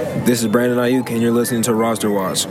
This is Brandon Aiyuk, and you're listening to Roster Watch.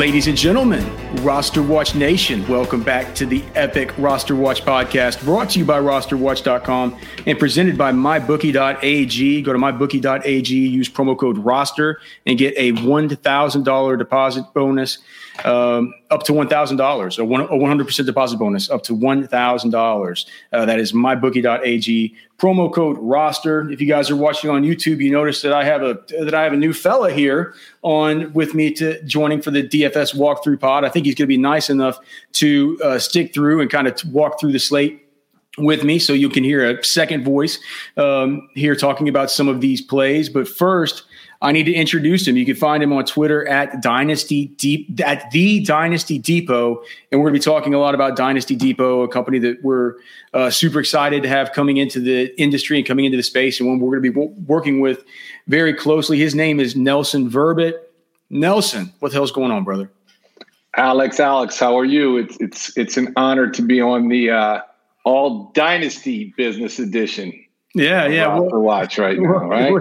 Ladies and gentlemen, Roster Watch Nation, welcome back to the Epic Roster Watch podcast brought to you by rosterwatch.com and presented by mybookie.ag. Go to mybookie.ag, use promo code ROSTER and get a $1,000 deposit bonus um, up to $1,000, a 100% deposit bonus up to $1,000. Uh, that is mybookie.ag. Promo code roster. If you guys are watching on YouTube, you notice that I have a that I have a new fella here on with me to joining for the DFS walkthrough pod. I think he's going to be nice enough to uh, stick through and kind of walk through the slate with me, so you can hear a second voice um, here talking about some of these plays. But first, I need to introduce him. You can find him on Twitter at Dynasty Deep at the Dynasty Depot, and we're going to be talking a lot about Dynasty Depot, a company that we're uh, super excited to have coming into the industry and coming into the space, and one we're going to be w- working with very closely. His name is Nelson Verbit. Nelson, what the hell's going on, brother? Alex, Alex, how are you? It's it's it's an honor to be on the uh, All Dynasty Business Edition. Yeah, yeah. We're, watch right now, right?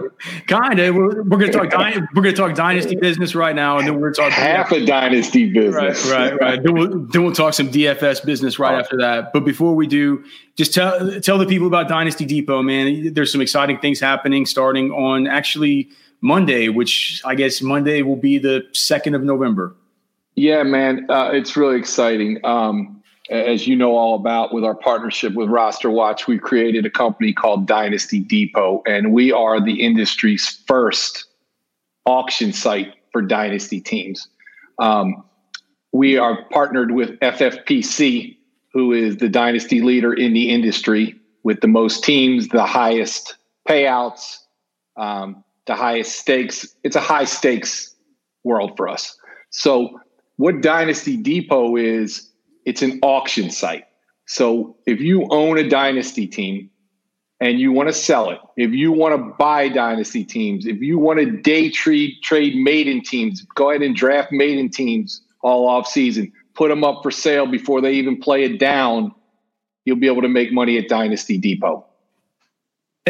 Kind of. We're, we're going to talk. we're going to talk dynasty business right now, and then we're talking half a dynasty business. Right, right, right. then, we'll, then we'll talk some DFS business right after that. But before we do, just tell tell the people about Dynasty Depot, man. There's some exciting things happening starting on actually Monday, which I guess Monday will be the second of November. Yeah, man, uh, it's really exciting. Um, as you know all about with our partnership with Roster Watch, we created a company called Dynasty Depot, and we are the industry's first auction site for dynasty teams. Um, we are partnered with FFPC, who is the dynasty leader in the industry with the most teams, the highest payouts, um, the highest stakes. It's a high stakes world for us. So, what Dynasty Depot is, it's an auction site. So if you own a dynasty team and you want to sell it, if you want to buy dynasty teams, if you want to day trade trade maiden teams, go ahead and draft maiden teams all off season. Put them up for sale before they even play it down. You'll be able to make money at Dynasty Depot.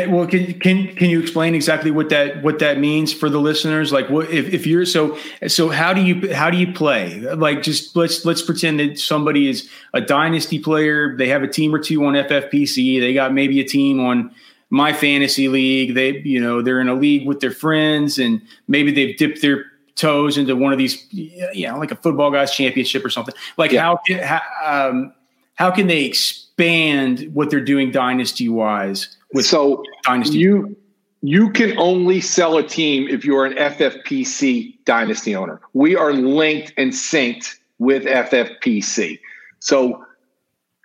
Well, can can can you explain exactly what that what that means for the listeners? Like, what if, if you're so so? How do you how do you play? Like, just let's let's pretend that somebody is a dynasty player. They have a team or two on FFPC. They got maybe a team on my fantasy league. They you know they're in a league with their friends, and maybe they've dipped their toes into one of these, you know, like a football guys championship or something. Like, yeah. how how um, how can they expand what they're doing dynasty wise? with so dynasty. You you can only sell a team if you're an FFPC dynasty owner. We are linked and synced with FFPC. So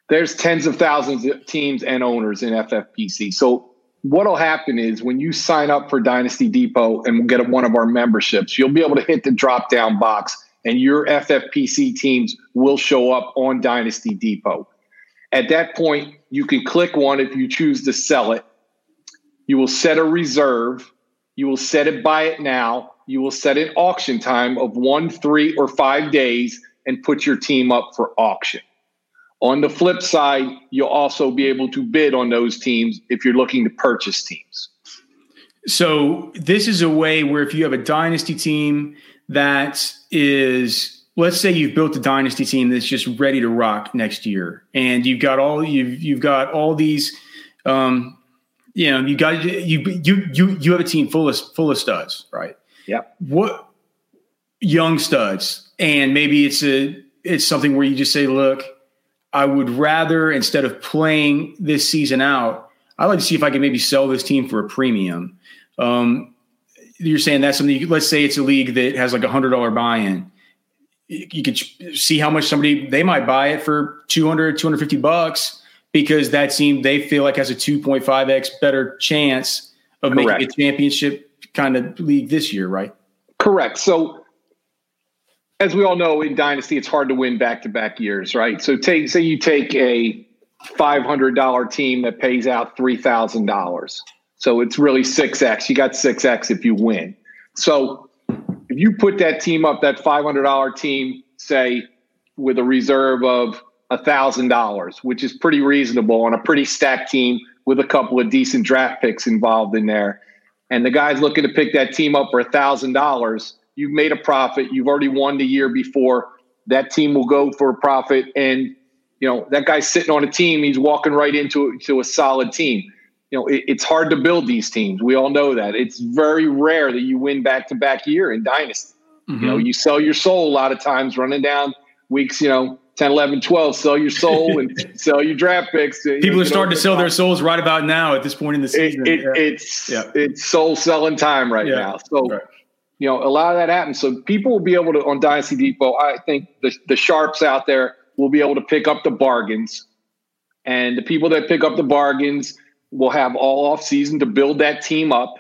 there's tens of thousands of teams and owners in FFPC. So what'll happen is when you sign up for Dynasty Depot and we'll get one of our memberships, you'll be able to hit the drop down box and your FFPC teams will show up on Dynasty Depot. At that point, you can click one if you choose to sell it. You will set a reserve. You will set it buy it now. You will set an auction time of one, three, or five days and put your team up for auction. On the flip side, you'll also be able to bid on those teams if you're looking to purchase teams. So, this is a way where if you have a dynasty team that is let's say you've built a dynasty team that's just ready to rock next year, and you've got all you've you've got all these, um, you know, you got you you you you have a team full of full of studs, right? Yeah. What young studs, and maybe it's a it's something where you just say, look, I would rather instead of playing this season out, I'd like to see if I can maybe sell this team for a premium. Um, you're saying that's something. You, let's say it's a league that has like a hundred dollar buy in. You could see how much somebody they might buy it for 200, 250 bucks because that team they feel like has a 2.5x better chance of Correct. making a championship kind of league this year, right? Correct. So as we all know in dynasty it's hard to win back to back years, right? So take say you take a $500 team that pays out $3,000. So it's really 6x. You got 6x if you win. So if you put that team up, that $500 team, say with a reserve of $1,000, which is pretty reasonable on a pretty stacked team with a couple of decent draft picks involved in there. And the guy's looking to pick that team up for $1,000. You've made a profit. You've already won the year before. That team will go for a profit. And, you know, that guy's sitting on a team. He's walking right into to a solid team. You know, it, it's hard to build these teams. We all know that. It's very rare that you win back to back year in Dynasty. Mm-hmm. You know, you sell your soul a lot of times running down weeks, you know, 10, 11, 12, sell your soul and sell your draft picks. People are starting to sell their souls right about now at this point in the season. It, it, yeah. It's yeah. it's soul selling time right yeah. now. So, right. you know, a lot of that happens. So people will be able to, on Dynasty Depot, I think the, the sharps out there will be able to pick up the bargains. And the people that pick up the bargains will have all off season to build that team up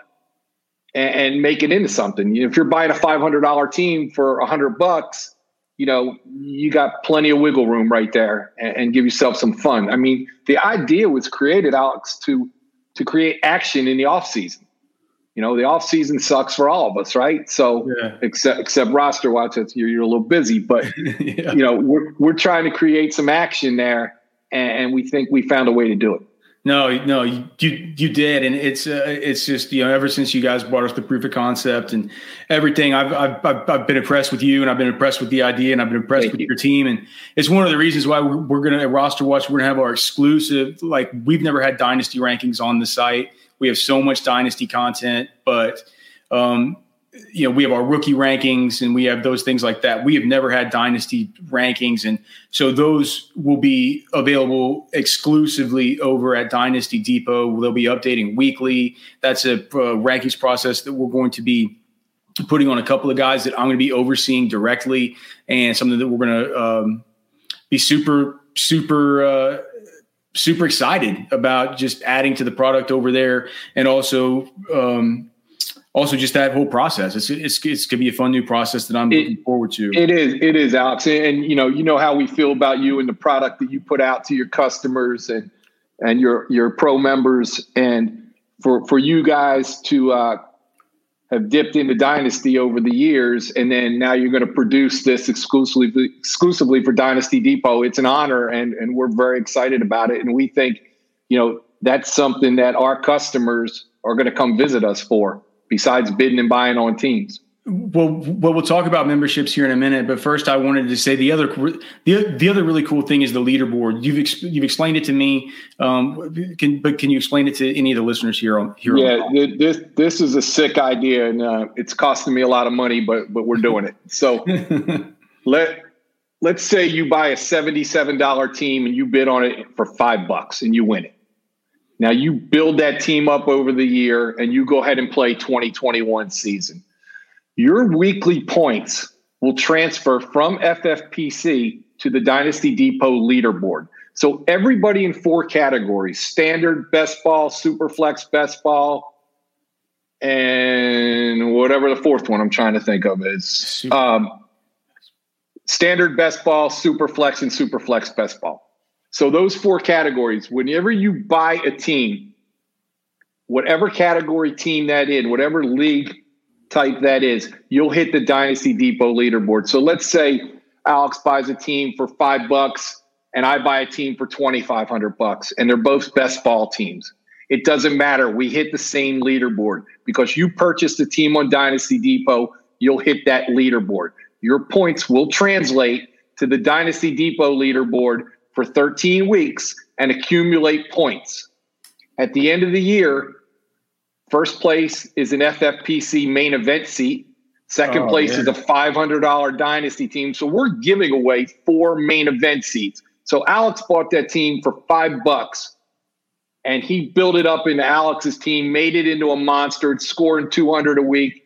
and, and make it into something. You know, if you're buying a $500 team for a hundred bucks, you know, you got plenty of wiggle room right there and, and, give yourself some fun. I mean, the idea was created, Alex, to to create action in the off season. You know, the off season sucks for all of us, right? So yeah. except except roster watch, it's, you're, you're a little busy, but yeah. you know, we're we're trying to create some action there, and, and we think we found a way to do it. No, no, you you did, and it's uh, it's just you know ever since you guys brought us the proof of concept and everything, I've I've I've been impressed with you, and I've been impressed with the idea, and I've been impressed Thank with you. your team, and it's one of the reasons why we're, we're gonna at roster watch we're gonna have our exclusive like we've never had dynasty rankings on the site. We have so much dynasty content, but um, you know, we have our rookie rankings and we have those things like that. We have never had dynasty rankings. And so those will be available exclusively over at Dynasty Depot. They'll be updating weekly. That's a uh, rankings process that we're going to be putting on a couple of guys that I'm going to be overseeing directly and something that we're going to um, be super, super, uh, super excited about just adding to the product over there and also, um, also just that whole process. It's it's it's gonna be a fun new process that I'm it, looking forward to. It is, it is, Alex, and, and, you know, you know how we feel about you and the product that you put out to your customers and and your your pro members, and for for you guys to uh, have dipped into Dynasty over the years, and then now you're going to produce this exclusively exclusively for Dynasty Depot. It's an honor, and and we're very excited about it, and we think, you know, that's something that our customers are going to come visit us for besides bidding and buying on teams. Well, well, we'll talk about memberships here in a minute, but first, I wanted to say the other the, the other really cool thing is the leaderboard. You've ex, you've explained it to me, um, can, but can you explain it to any of the listeners here on here? Yeah, on this this is a sick idea, and uh, it's costing me a lot of money, but but we're doing it. So let let's say you buy a seventy seven dollar team and you bid on it for five bucks and you win it. Now you build that team up over the year and you go ahead and play 2021 season. Your weekly points will transfer from FFPC to the Dynasty Depot leaderboard. So everybody in four categories standard, best ball, super flex, best ball, and whatever the fourth one I'm trying to think of is um, standard, best ball, super flex, and super flex, best ball. So those four categories, whenever you buy a team, whatever category team that in, whatever league type that is, you'll hit the Dynasty Depot leaderboard. So let's say Alex buys a team for five bucks and I buy a team for 2,500 bucks and they're both best ball teams. It doesn't matter. We hit the same leaderboard because you purchased a team on Dynasty Depot, you'll hit that leaderboard. Your points will translate to the Dynasty Depot leaderboard for 13 weeks and accumulate points. At the end of the year, first place is an FFPC main event seat. Second oh, place is a $500 dynasty team. So we're giving away four main event seats. So Alex bought that team for five bucks and he built it up into Alex's team, made it into a monster, it's scoring 200 a week.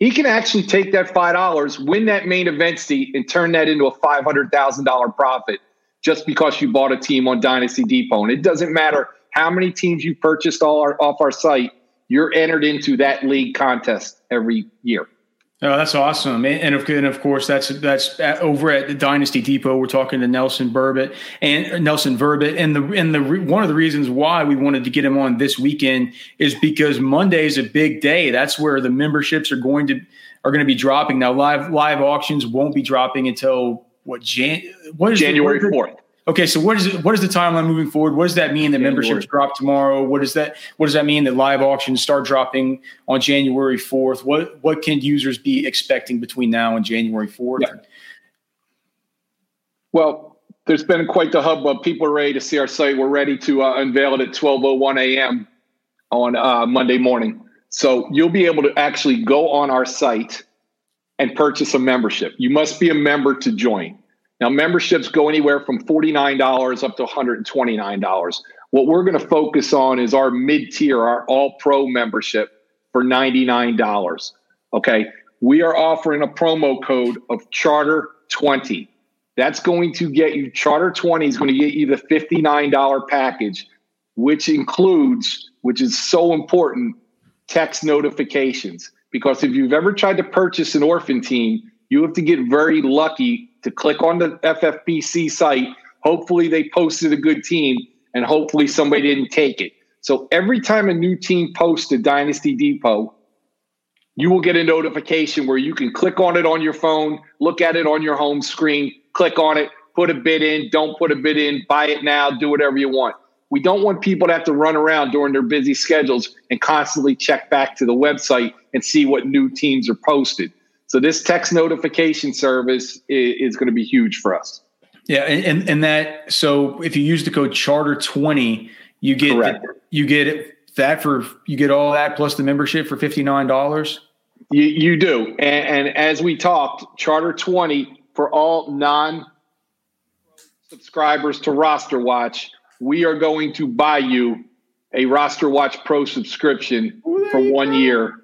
he can actually take that $5, win that main event seat, and turn that into a $500,000 profit just because you bought a team on Dynasty Depot. And it doesn't matter how many teams you purchased all our, off our site, you're entered into that league contest every year. Oh, that's awesome, and of, and of course that's that's over at the Dynasty Depot. We're talking to Nelson Burbit and uh, Nelson Verbit, and the and the one of the reasons why we wanted to get him on this weekend is because Monday is a big day. That's where the memberships are going to are going to be dropping. Now, live live auctions won't be dropping until what Jan what is January fourth. Okay, so what is it, what is the timeline moving forward? What does that mean that memberships drop tomorrow? What does that what does that mean that live auctions start dropping on January fourth? What what can users be expecting between now and January fourth? Yeah. Well, there's been quite the hubbub. People are ready to see our site. We're ready to uh, unveil it at 12:01 a.m. on uh, Monday morning. So you'll be able to actually go on our site and purchase a membership. You must be a member to join. Now, memberships go anywhere from $49 up to $129. What we're going to focus on is our mid tier, our all pro membership for $99. Okay. We are offering a promo code of Charter 20. That's going to get you, Charter 20 is going to get you the $59 package, which includes, which is so important, text notifications. Because if you've ever tried to purchase an orphan team, you have to get very lucky to click on the FFPC site. Hopefully, they posted a good team, and hopefully, somebody didn't take it. So every time a new team posts a Dynasty Depot, you will get a notification where you can click on it on your phone, look at it on your home screen, click on it, put a bid in, don't put a bid in, buy it now, do whatever you want. We don't want people to have to run around during their busy schedules and constantly check back to the website and see what new teams are posted. So this text notification service is, going to be huge for us. Yeah, and, and that so if you use the code Charter twenty, you get you get that for you get all that plus the membership for fifty nine dollars. You you do, and, and as we talked, Charter twenty for all non subscribers to Roster Watch, we are going to buy you a Roster Watch Pro subscription for one go. year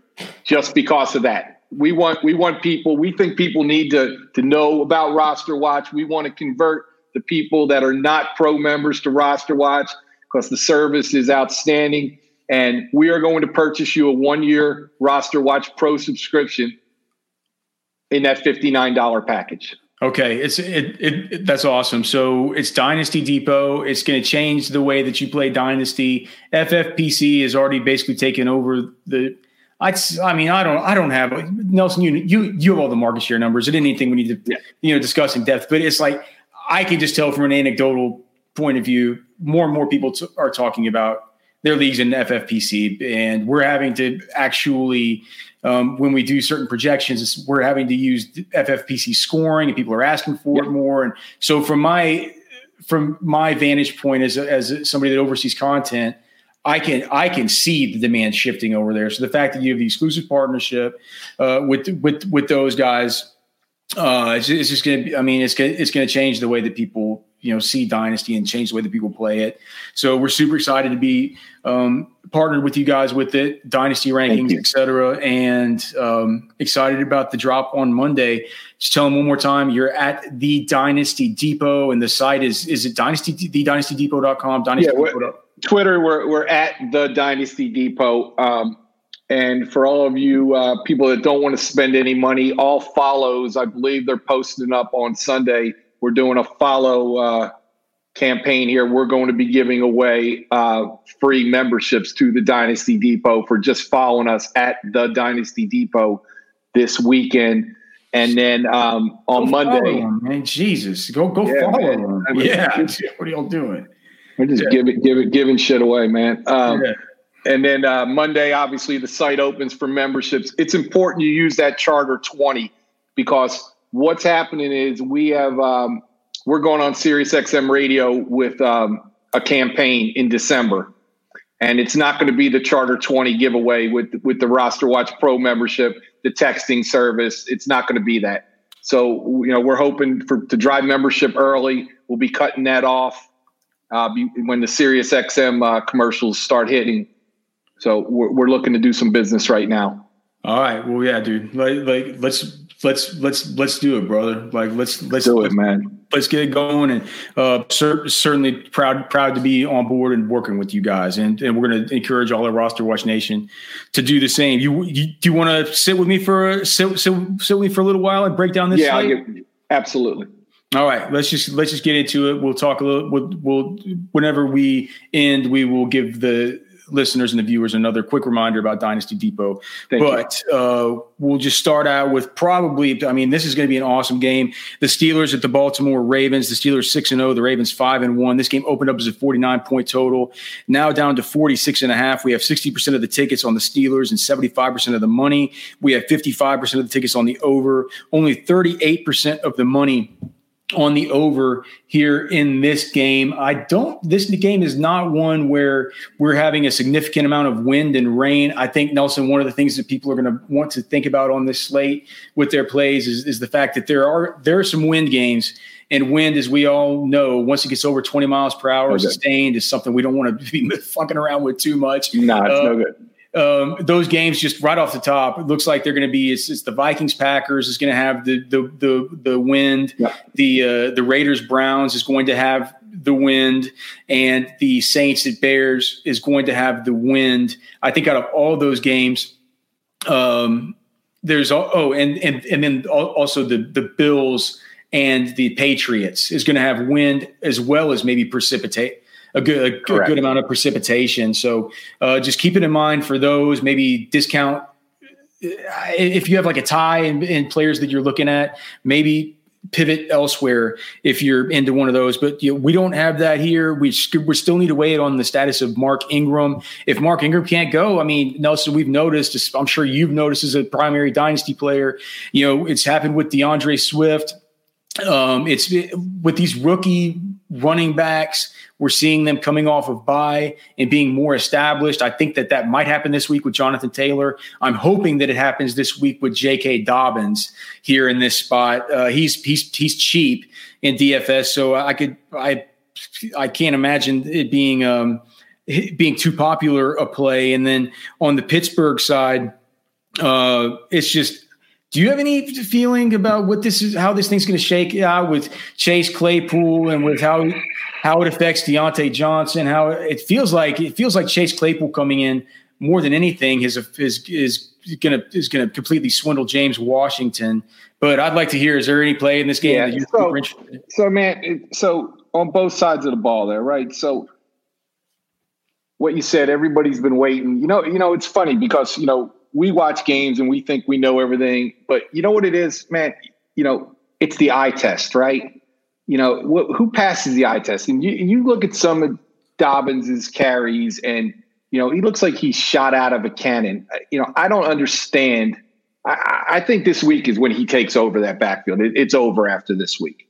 just because of that. We want we want people we think people need to to know about roster watch. We want to convert the people that are not pro members to roster watch because the service is outstanding. And we are going to purchase you a one year roster watch pro subscription in that $59 package Okay, it's it, it, that's awesome. So it's Dynasty Depot. It's going to change the way that you play Dynasty. FFPC has already basically taken over the I, I mean, I don't, I don't have Nelson. You, you, you have all the market share numbers. It anything we need to, you know, discuss in depth. But it's like I can just tell from an anecdotal point of view, more and more people t- are talking about their leagues in FFPC, and we're having to actually, um, when we do certain projections, we're having to use FFPC scoring, and people are asking for it more. And so, from my from my vantage point as as somebody that oversees content I can I can see the demand shifting over there. So the fact that you have the exclusive partnership uh, with with with those guys, uh, it's, it's just going to. I mean, it's gonna, it's going to change the way that people you know see Dynasty and change the way that people play it. So we're super excited to be um, partnered with you guys with it, Dynasty rankings, etc. And um, excited about the drop on Monday. Just tell them one more time, you're at the Dynasty Depot, and the site is is it Dynasty the DynastyDepot.com. Dynasty yeah, Twitter, we're we're at the Dynasty Depot. Um, and for all of you uh, people that don't want to spend any money, all follows, I believe they're posting up on Sunday. We're doing a follow uh, campaign here. We're going to be giving away uh, free memberships to the Dynasty Depot for just following us at the Dynasty Depot this weekend. And then um, on go Monday, them, man, Jesus, go go yeah, follow them. Yeah, what are y'all doing? We're just yeah. giving, giving, giving shit away, man. Um, yeah. And then uh, Monday, obviously, the site opens for memberships. It's important you use that Charter 20 because what's happening is we have um, we're going on Sirius XM radio with um, a campaign in December, and it's not going to be the Charter 20 giveaway with with the Roster Watch Pro membership, the texting service. It's not going to be that. So you know, we're hoping for to drive membership early. We'll be cutting that off uh, when the Sirius XM uh, commercials start hitting. So we're, we're looking to do some business right now. All right. Well, yeah, dude. Like, like let's let's let's let's do it, brother. Like, let's let's do it, man. Let's get it going, and uh, cer- certainly proud proud to be on board and working with you guys, and and we're going to encourage all of Roster Watch Nation to do the same. You, you do you want to sit with me for sit, sit, sit with me for a little while and break down this? Yeah, get, absolutely. All right, let's just let's just get into it. We'll talk a little. We'll, we'll whenever we end, we will give the listeners and the viewers another quick reminder about Dynasty Depot. Thank but uh, we'll just start out with probably, I mean, this is going to be an awesome game. The Steelers at the Baltimore Ravens. The Steelers 6 and 0, the Ravens 5 and 1. This game opened up as a 49 point total, now down to 46 and a half. We have 60% of the tickets on the Steelers and 75% of the money. We have 55% of the tickets on the over, only 38% of the money on the over here in this game. I don't, this game is not one where we're having a significant amount of wind and rain. I think, Nelson, one of the things that people are going to want to think about on this slate with their plays is, is the fact that there are, there are some wind games. And wind, as we all know, once it gets over 20 miles per hour okay. sustained, is something we don't want to be fucking around with too much. No, it's uh, no good um, those games just right off the top, it looks like they're going to be it's, it's, the Vikings Packers is going to have the the the the wind, yeah. the uh, the Raiders Browns is going to have the wind, and the Saints at Bears is going to have the wind. I think out of all those games, um, there's oh and and and then also the the Bills and the Patriots is going to have wind as well as maybe precipitate a good a good, good amount of precipitation. So uh, just keep it in mind for those. Maybe discount if you have like a tie in, in players that you're looking at. Maybe pivot elsewhere if you're into one of those. But you know, we don't have that here. We we still need to wait on the status of Mark Ingram. If Mark Ingram can't go, I mean, Nelson, we've noticed. I'm sure you've noticed as a primary dynasty player. You know, it's happened with D'Andre Swift. Um, it's with these rookie running backs. We're seeing them coming off of bye and being more established. I think that that might happen this week with Jonathan Taylor. I'm hoping that it happens this week with J.K. Dobbins here in this spot. Uh, he's he's he's cheap in DFS, so I could I I can't imagine it being um, being too popular a play. And then on the Pittsburgh side, uh, it's just do you have any feeling about what this is, how this thing's going to shake out with Chase Claypool and with how how it affects Diontae Johnson? How it feels like it feels like Chase Claypool coming in more than anything is is is going to is to completely swindle James Washington. But I'd like to hear: is there any play in this game yeah, that you're so, interested? So, man, so on both sides of the ball, there, right? So, what you said, everybody's been waiting. You know, you know, it's funny because you know we watch games and we think we know everything, but you know what it is, man. You know, it's the eye test, right? You know, wh- who passes the eye test? And you, you look at some of Dobbins's carries, and you know he looks like he's shot out of a cannon. You know, I don't understand. I, I think this week is when he takes over that backfield. It, it's over after this week.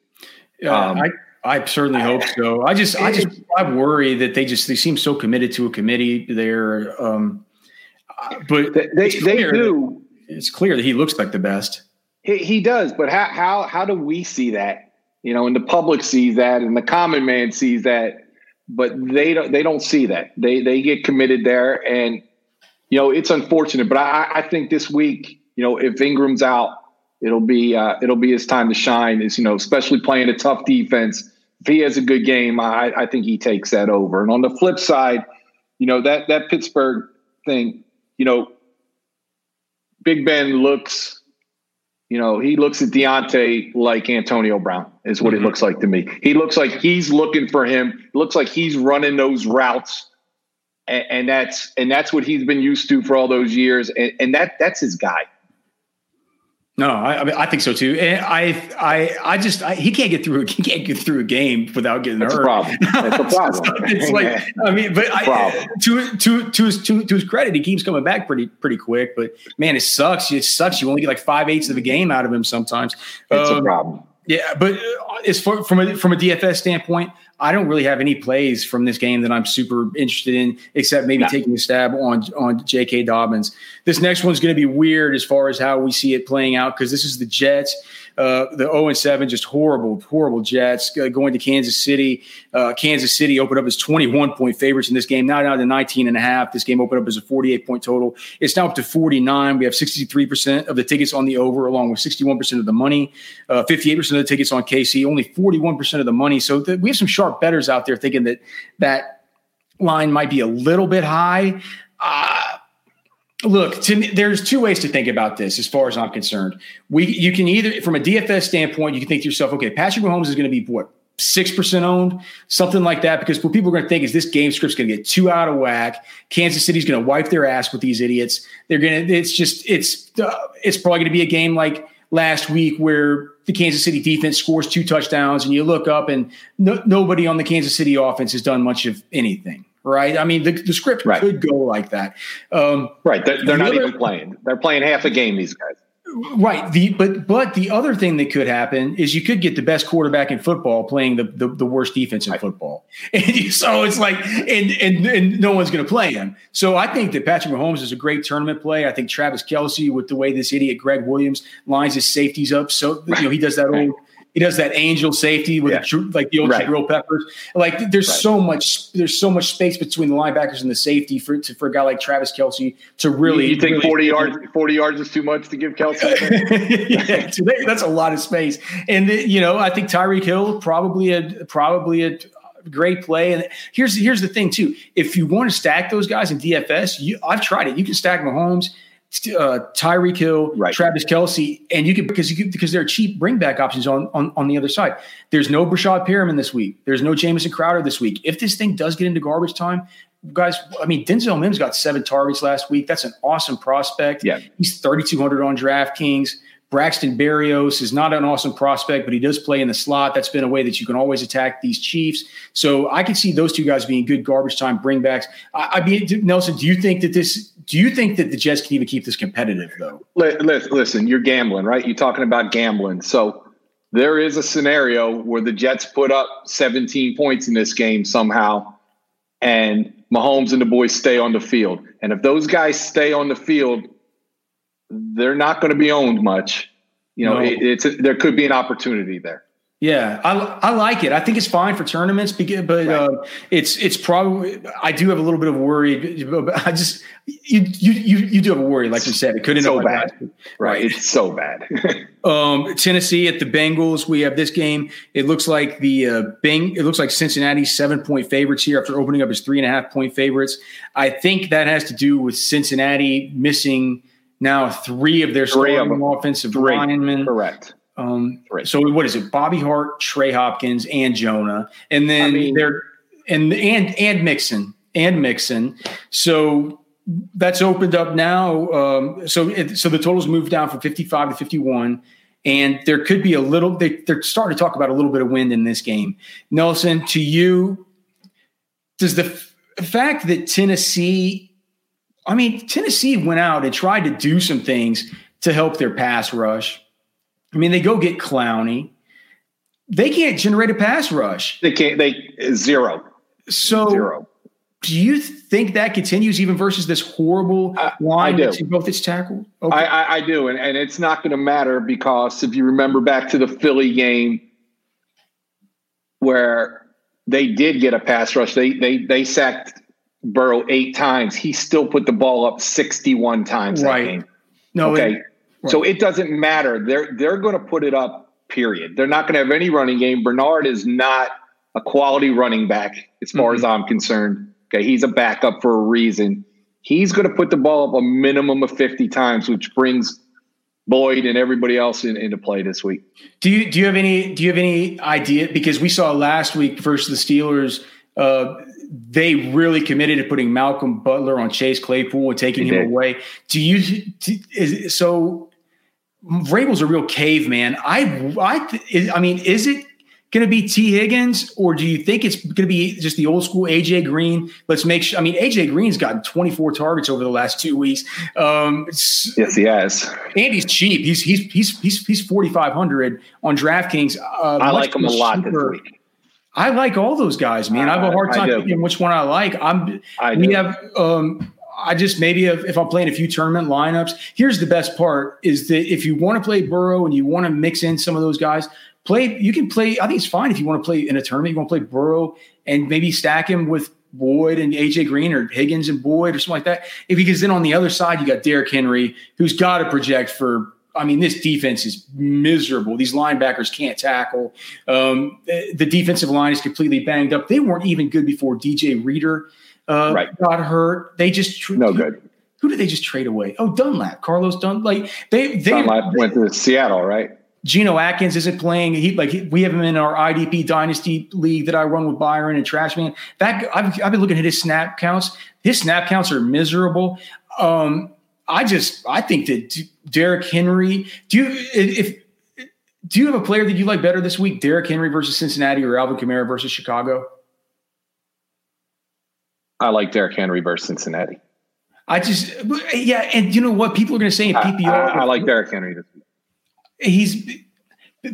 Um, I, I certainly hope so. I just, I just, I worry that they just they seem so committed to a committee there. Um, but they they do. it's clear that he looks like the best. He, he does, but how how how do we see that? You know, and the public sees that, and the common man sees that, but they don't they don't see that. They they get committed there, and you know it's unfortunate. But I I think this week, you know, if Ingram's out, it'll be uh, it'll be his time to shine. Is you know, especially playing a tough defense. If he has a good game, I, I think he takes that over. And on the flip side, you know that that Pittsburgh thing you know, Big Ben looks, you know, he looks at Diontae like Antonio Brown is what mm-hmm. it looks like to me. He looks like he's looking for him. It looks like he's running those routes. And, and, that's and that's what he's been used to for all those years. And, and that that's his guy. No, I, I, mean I think so too. And I I I just I, he can't get through he can't get through a game without getting That's hurt. A problem. That's a problem. it's like I mean, but I, to to to his to, to his credit, he keeps coming back pretty pretty quick. But man, it sucks. It sucks. You only get like five eighths of a game out of him sometimes. It's um, a problem. Yeah, but uh, as far from a from a DFS standpoint, I don't really have any plays from this game that I'm super interested in, except maybe taking a stab on on J.K. Dobbins. This next one's going to be weird as far as how we see it playing out because this is the Jets Uh, the 0 and 7, just horrible, horrible Jets uh, going to Kansas City. Uh, Kansas City opened up as 21 point favorites in this game, now down to 19 and a half. This game opened up as a 48 point total. It's now up to 49. We have 63% of the tickets on the over, along with 61% of the money, uh, 58% of the tickets on KC, only 41% of the money. So th- we have some sharp betters out there thinking that that line might be a little bit high. Uh, look, to there's two ways to think about this as far as I'm concerned. We you can either from a DFS standpoint, you can think to yourself, okay, Patrick Mahomes is going to be what six percent owned, something like that. Because what people are going to think is this game script's going to get too out of whack. Kansas City's going to wipe their ass with these idiots. They're going to. It's just it's uh, it's probably going to be a game like last week where the Kansas City defense scores two touchdowns, and you look up and no, nobody on the Kansas City offense has done much of anything right? I mean, the, the script right. could go like that. Um, right. They're, they're the not other, even playing. They're playing half a game. These guys. Right. The but but the other thing that could happen is you could get the best quarterback in football playing the the, the worst defense in right. football, and so it's like and and and no one's going to play him. So I think that Patrick Mahomes is a great tournament play. I think Travis Kelce with the way this idiot Gregg Williams lines his safeties up, so you know he does that old he does that angel safety with yeah. the, like the old right. Jabril Peppers. Like there's right. so much there's so much space between the linebackers and the safety for to, for a guy like Travis Kelce to really. You, you think really, 40 yards 40 yards is too much to give Kelce? yeah, that's a lot of space. And you know, I think Tyreek Hill probably a probably a great play. And here's here's the thing too: if you want to stack those guys in DFS, you, I've tried it. You can stack Mahomes uh, Tyreek Hill, right. Travis Kelce, and you can because you can, because there are cheap bring back options on, on on the other side. There's no Breshad Perriman this week. There's no Jamison Crowder this week. If this thing does get into garbage time, guys, I mean Denzel Mims got seven targets last week. That's an awesome prospect. Yeah, he's 3,200 on DraftKings. Braxton Berrios is not an awesome prospect, but he does play in the slot. That's been a way that you can always attack these Chiefs. So I can see those two guys being good garbage time bringbacks. I, I mean, Nelson, do you think that this? Do you think that the Jets can even keep this competitive though? Listen, you're gambling, right? You're talking about gambling. So there is a scenario where the Jets put up 17 points in this game somehow, and Mahomes and the boys stay on the field. And if those guys stay on the field they're not going to be owned much. You know, no. it, it's a, there could be an opportunity there. Yeah, I, I like it. I think it's fine for tournaments, but right. uh, it's it's probably I do have a little bit of worry. I just you you you, you do have a worry, like you said, it couldn't so bad. Right. right, it's so bad. um, Tennessee at the Bengals. We have this game. It looks like the uh. It looks like Cincinnati seven point favorites here after opening up as three and a half point favorites. I think that has to do with Cincinnati missing now three of their three starting of offensive three. linemen. Correct. Um, so what is it? Bobby Hart, Trey Hopkins, and Jonah, and then I mean, they're and and and Mixon and Mixon. So that's opened up now. Um, so it, so the totals moved down from fifty five to fifty one. And there could be a little, they, they're starting to talk about a little bit of wind in this game. Nelson, to you, does the f- fact that Tennessee I mean, Tennessee went out and tried to do some things to help their pass rush. I mean, they go get Clowney. They can't generate a pass rush. They can't. They zero. So zero. Do you think that continues even versus this horrible line that both its tackle? Okay. I, I, I, do, and, and it's not going to matter because if you remember back to the Philly game where they did get a pass rush, they they they sacked Burrow eight times, he still put the ball up 61 times right. that game. No, okay. It, right. So it doesn't matter. They're they're going to put it up, period. They're not going to have any running game. Bernard is not a quality running back as far mm-hmm. as I'm concerned. Okay, he's a backup for a reason. He's going to put the ball up a minimum of 50 times, which brings Boyd and everybody else in, into play this week. Do you do you have any do you have any idea because we saw last week versus the Steelers uh, they really committed to putting Malcolm Butler on Chase Claypool and taking him away. Do you? Is, so Vrabel's a real caveman. I, I, I mean, is it going to be Tee Higgins, or do you think it's going to be just the old school AJ Green? Let's make sure. I mean, AJ Green's gotten 24 targets over the last two weeks. Um, yes, he has. And he's cheap. He's he's he's he's, he's 4,500 on DraftKings. Uh, I like him a lot this week. I like all those guys, man. I have a hard time picking which one I like. I'm. I we have. Um, I just maybe if, if, I'm playing a few tournament lineups, here's the best part is that if you want to play Burrow and you want to mix in some of those guys, play. You can play. I think it's fine if you want to play in a tournament. You want to play Burrow and maybe stack him with Boyd and AJ Green or Higgins and Boyd or something like that. If because then on the other side you got Derrick Henry, who's got to project for. I mean, this defense is miserable. These linebackers can't tackle. Um, the defensive line is completely banged up. They weren't even good before DJ Reader uh, right. got hurt. They just tra- no good. Who did they just trade away? Oh, Dunlap, Carlos Dunlap. Like they, they Dunlap went to Seattle, right? Geno Atkins isn't playing. He like we have him in our IDP Dynasty league that I run with Byron and Trashman. That I've, I've been looking at his snap counts. His snap counts are miserable. Um, I just I think that Derrick Henry. Do you if do you have a player that you like better this week? Derrick Henry versus Cincinnati or Alvin Kamara versus Chicago? I like Derrick Henry versus Cincinnati. I just yeah, and you know what people are going to say in PPR. I, I, I like Derrick Henry he's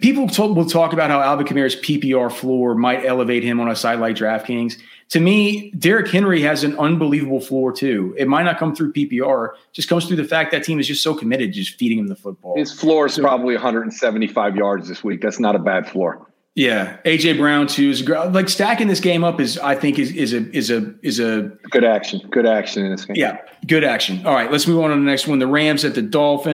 people talk, will talk about how Alvin Kamara's PPR floor might elevate him on a site like DraftKings. To me, Derrick Henry has an unbelievable floor too. It might not come through PPR, just comes through the fact that team is just so committed to just feeding him the football. His floor is so, probably 175 yards this week. That's not a bad floor. Yeah, AJ Brown too is like stacking this game up is I think is is a is a is a good action. Good action in this game. Yeah, good action. All right, let's move on to the next one. The Rams at the Dolphins.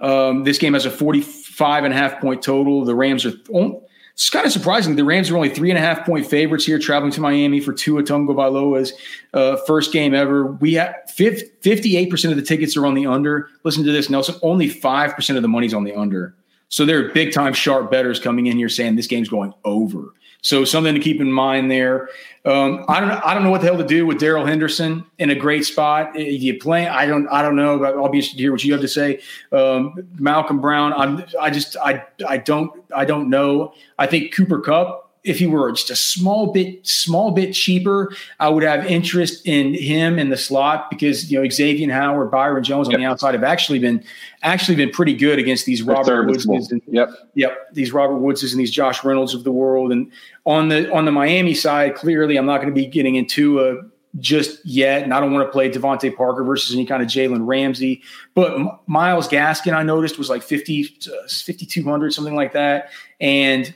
Um, this game has a 45 and a half point total. The Rams are, it's kind of surprising. The Rams are only three and a half point favorites here, traveling to Miami for Tua Tagovailoa's uh, first game ever. We have 58% of the tickets are on the under. Listen to this, Nelson. Only 5% of the money's on the under. So there are big time sharp betters coming in here saying this game's going over. So something to keep in mind there. Um, I don't I don't know what the hell to do with Darrell Henderson in a great spot. If you play, I don't I don't know. But I'll be interested to hear what you have to say. Um, Malcolm Brown, I'm I just I I don't I don't know. I think Cooper Kupp if he were just a small bit small bit cheaper, I would have interest in him in the slot because you know Xavier Howard, Byron Jones on yep. the outside have actually been actually been pretty good against these Robert Woods and yep yep these Robert Woodses and these Josh Reynolds of the world. And on the on the Miami side, clearly I'm not going to be getting into a just yet, and I don't want to play DeVante Parker versus any kind of Jalen Ramsey. But Myles Gaskin, I noticed was like 50, uh, 5,200, something like that. And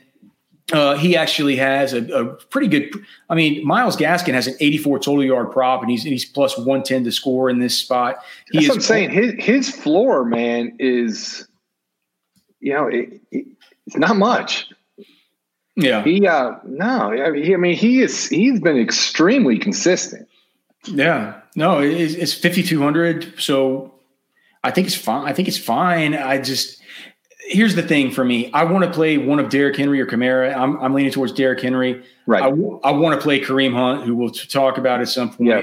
uh, he actually has a, a, pretty good. I mean, Myles Gaskin has an 84 total yard prop, and he's he's plus 110 to score in this spot. He That's is, what I'm saying. His his floor, man, is you know it, it, it's not much. Yeah. He uh no, I mean he is he's been extremely consistent. Yeah. No, it's, it's 5200. So I think it's fine. I think it's fine. I just here's the thing for me. I want to play one of Derrick Henry or Kamara. I'm, I'm leaning towards Derrick Henry. Right. I, I want to play Kareem Hunt, who we'll talk about at some point. Yeah.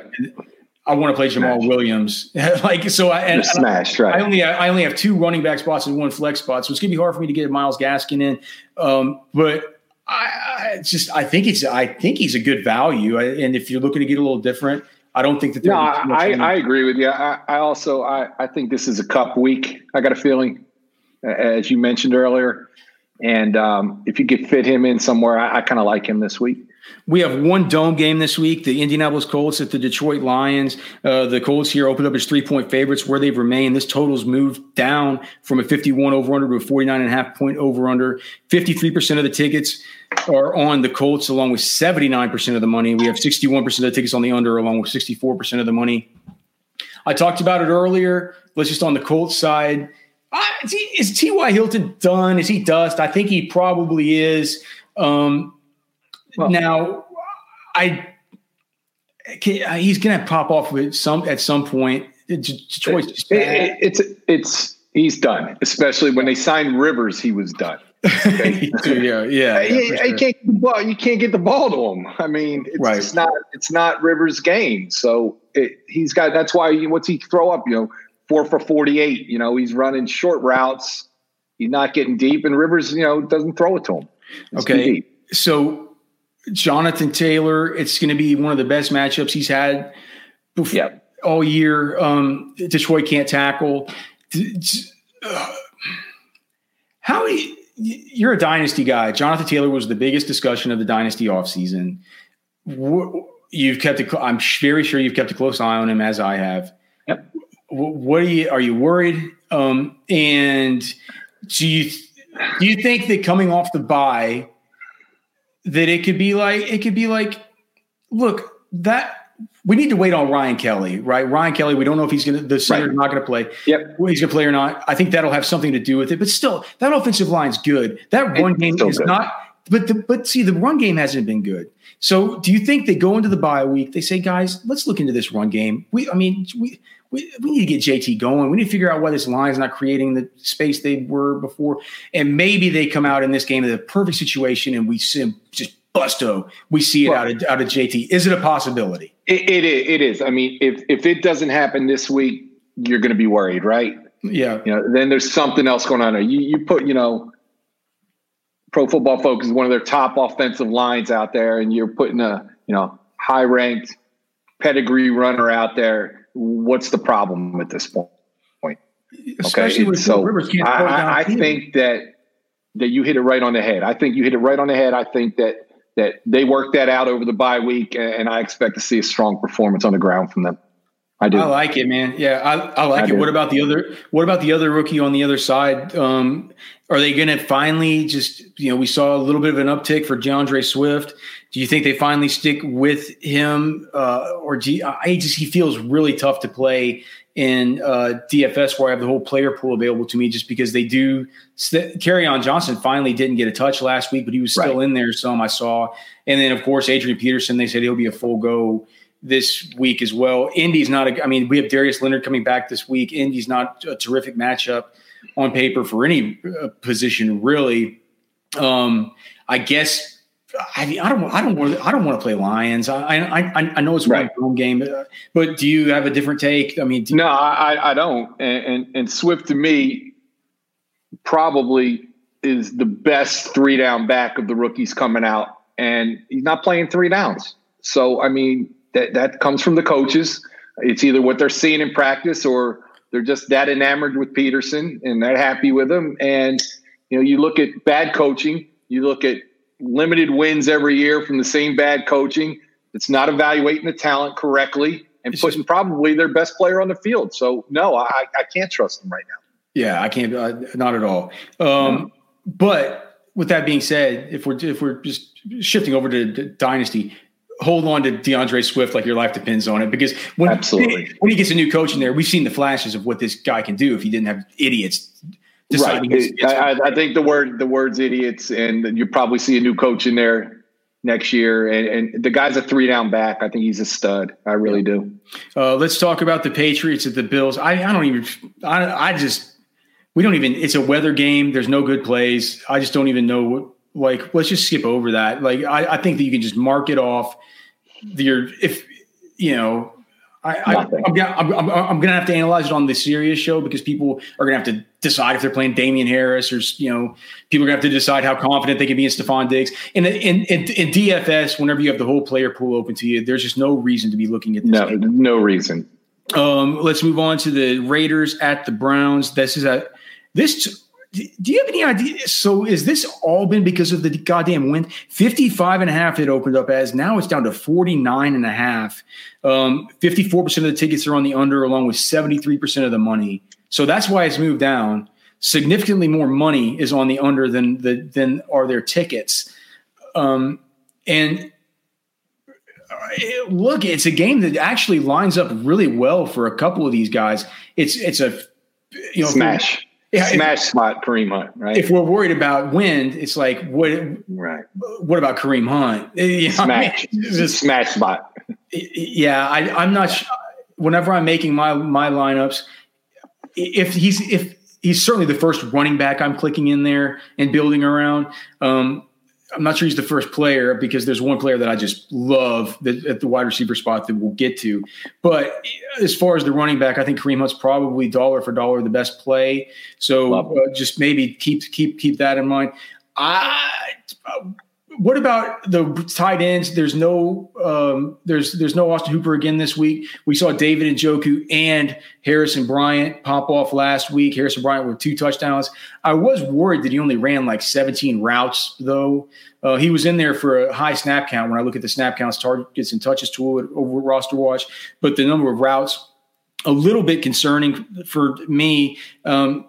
I want to play Jamaal Smash. Williams. like so, I and, smashed. Right. I only I only have two running back spots and one flex spot, so it's gonna be hard for me to get Myles Gaskin in. Um, but I, I, just I think it's I think he's a good value. and if you're looking to get a little different, I don't think that. No, I, I agree with you. I, I also I, I think this is a Kupp week. I got a feeling as you mentioned earlier. And um, if you could fit him in somewhere, I, I kind of like him this week. We have one dome game this week. The Indianapolis Colts at the Detroit Lions. Uh, the Colts here opened up as three point favorites where they've remained. This total's moved down from a 51 over under to a 49 and a half point over under. 53% of the tickets are on the Colts, along with 79% of the money. We have 61% of the tickets on the under, along with 64% of the money. I talked about it earlier. Let's just on the Colts side. Uh, is T.Y. Hilton done? Is he dust? I think he probably is. Um, well, now, I can, he's going to pop off with some at some point. Detroit's it, it's it's he's done. Especially when they signed Rivers, he was done. Yeah, yeah. yeah you, sure. can't get the ball. You can't get the ball to him. I mean, it's, right. it's not it's not Rivers' game. So it, he's got. That's why. What's he throw up? You know, four for forty-eight. You know, he's running short routes. He's not getting deep, and Rivers, you know, doesn't throw it to him. It's okay, so Jonathan Taylor, it's going to be one of the best matchups he's had before, yep. all year. Um, Detroit can't tackle. Uh, how you're a dynasty guy. Jonathan Taylor was the biggest discussion of the dynasty offseason. You've kept it. I'm very sure you've kept a close eye on him, as I have. Yep. What are you? Are you worried? Um, and do you do you think that coming off the buy that it could be like it could be like, look that we need to wait on Ryan Kelly, right? Ryan Kelly, we don't know if he's going to, the center's right. not going to play. Yep. He's going to play or not. I think that'll have something to do with it. But still, that offensive line's good. That run game is good. not, but the, but see, the run game hasn't been good. So do you think they go into the bye week? They say, guys, let's look into this run game. We, I mean, we, we, we need to get JT going. We need to figure out why this line is not creating the space they were before. And maybe they come out in this game in the perfect situation and we sim, just busto. We see it out of out of JT. Is it a possibility? It, it is. It is. I mean, if if it doesn't happen this week, you're going to be worried, right? Yeah. You know, then there's something else going on there. You you put you know, Pro Football Focus is one of their top offensive lines out there, and you're putting a you know high ranked pedigree runner out there. What's the problem at this point? Especially okay, so Rivers can't I, I think that that you hit it right on the head. I think you hit it right on the head. I think that that they worked that out over the bye week, and I expect to see a strong performance on the ground from them. I do. I like it, man. Yeah, I, I like I it. Do. What about the other? What about the other rookie on the other side? Um, are they going to finally just? You know, we saw a little bit of an uptick for D'Andre Swift. Do you think they finally stick with him, uh, or do you, I just he feels really tough to play in uh, DFS where I have the whole player pool available to me just because they do. St- on Johnson finally didn't get a touch last week, but he was still right. in there. Some I saw. And then, of course, Adrian Peterson, they said he'll be a full go this week as well. Indy's not a, I mean, we have Darius Leonard coming back this week. Indy's not a terrific matchup on paper for any uh, position, really. Um, I guess I mean, I don't, I don't want, I don't want to play Lions. I, I, I know it's right. one home game, but do you have a different take? I mean, no, I, I don't. And, and, and Swift to me probably is the best three down back of the rookies coming out, and he's not playing three downs. So I mean, that that comes from the coaches. It's either what they're seeing in practice or they're just that enamored with Peterson and they're happy with him. And you know, you look at bad coaching, you look at limited wins every year from the same bad coaching. It's not evaluating the talent correctly and it's putting just, probably their best player on the field. So no, I, I can't trust them right now. Yeah, I can't. Uh, not at all. Um. But with that being said, if we're if we're just shifting over to, to dynasty, hold on to D'Andre Swift like your life depends on it. Because when Absolutely. when he gets a new coach in there, we've seen the flashes of what this guy can do if he didn't have idiots Right. I, I, think the word the words idiots, and you probably see a new coach in there next year. And, and, the guy's a three down back. I think he's a stud. I really do. Uh, let's talk about the Patriots at the Bills. I, I don't even. I, I just we don't even. It's a weather game. There's no good plays. I just don't even know what. Like, let's just skip over that. Like, I, I think that you can just mark it off. Your if you know I, am gonna, I'm, I'm, I'm, gonna have to analyze it on the serious show because people are gonna have to decide if they're playing Damien Harris or you know people are gonna have to decide how confident they can be in Stefon Diggs. And in, in, in, DFS, whenever you have the whole player pool open to you, there's just no reason to be looking at this. No, game. no reason. Um, let's move on to the Raiders at the Browns. This is a this do you have any idea? So is this all been because of the goddamn wind? 55 and a half it opened up as. Now it's down to 49 and a half. Um, 54% of the tickets are on the under along with 73% of the money. So that's why it's moved down. Significantly more money is on the under than the than are their tickets. Um, and uh, look, it's a game that actually lines up really well for a couple of these guys. It's it's a you know smash yeah, smash if, spot Kareem Hunt, right? If we're worried about wind, it's like what? Right. What about Kareem Hunt? You know smash, I mean? just, smash spot. Yeah, I, am not. Sure. Whenever I'm making my my lineups, if he's if he's certainly the first running back I'm clicking in there and building around. Um, I'm not sure he's the first player because there's one player that I just love that, at the wide receiver spot that we'll get to. But as far as the running back, I think Kareem Hunt's probably dollar for dollar the best play. So uh, just maybe keep keep keep that in mind. I what about the tight ends? There's no um, there's there's no Austin Hooper again this week. We saw David Njoku and Harrison Bryant pop off last week. Harrison Bryant with two touchdowns. I was worried that he only ran like 17 routes though. Uh, he was in there for a high snap count when I look at the snap counts, targets and touches tool over roster watch, but the number of routes a little bit concerning for me. Um,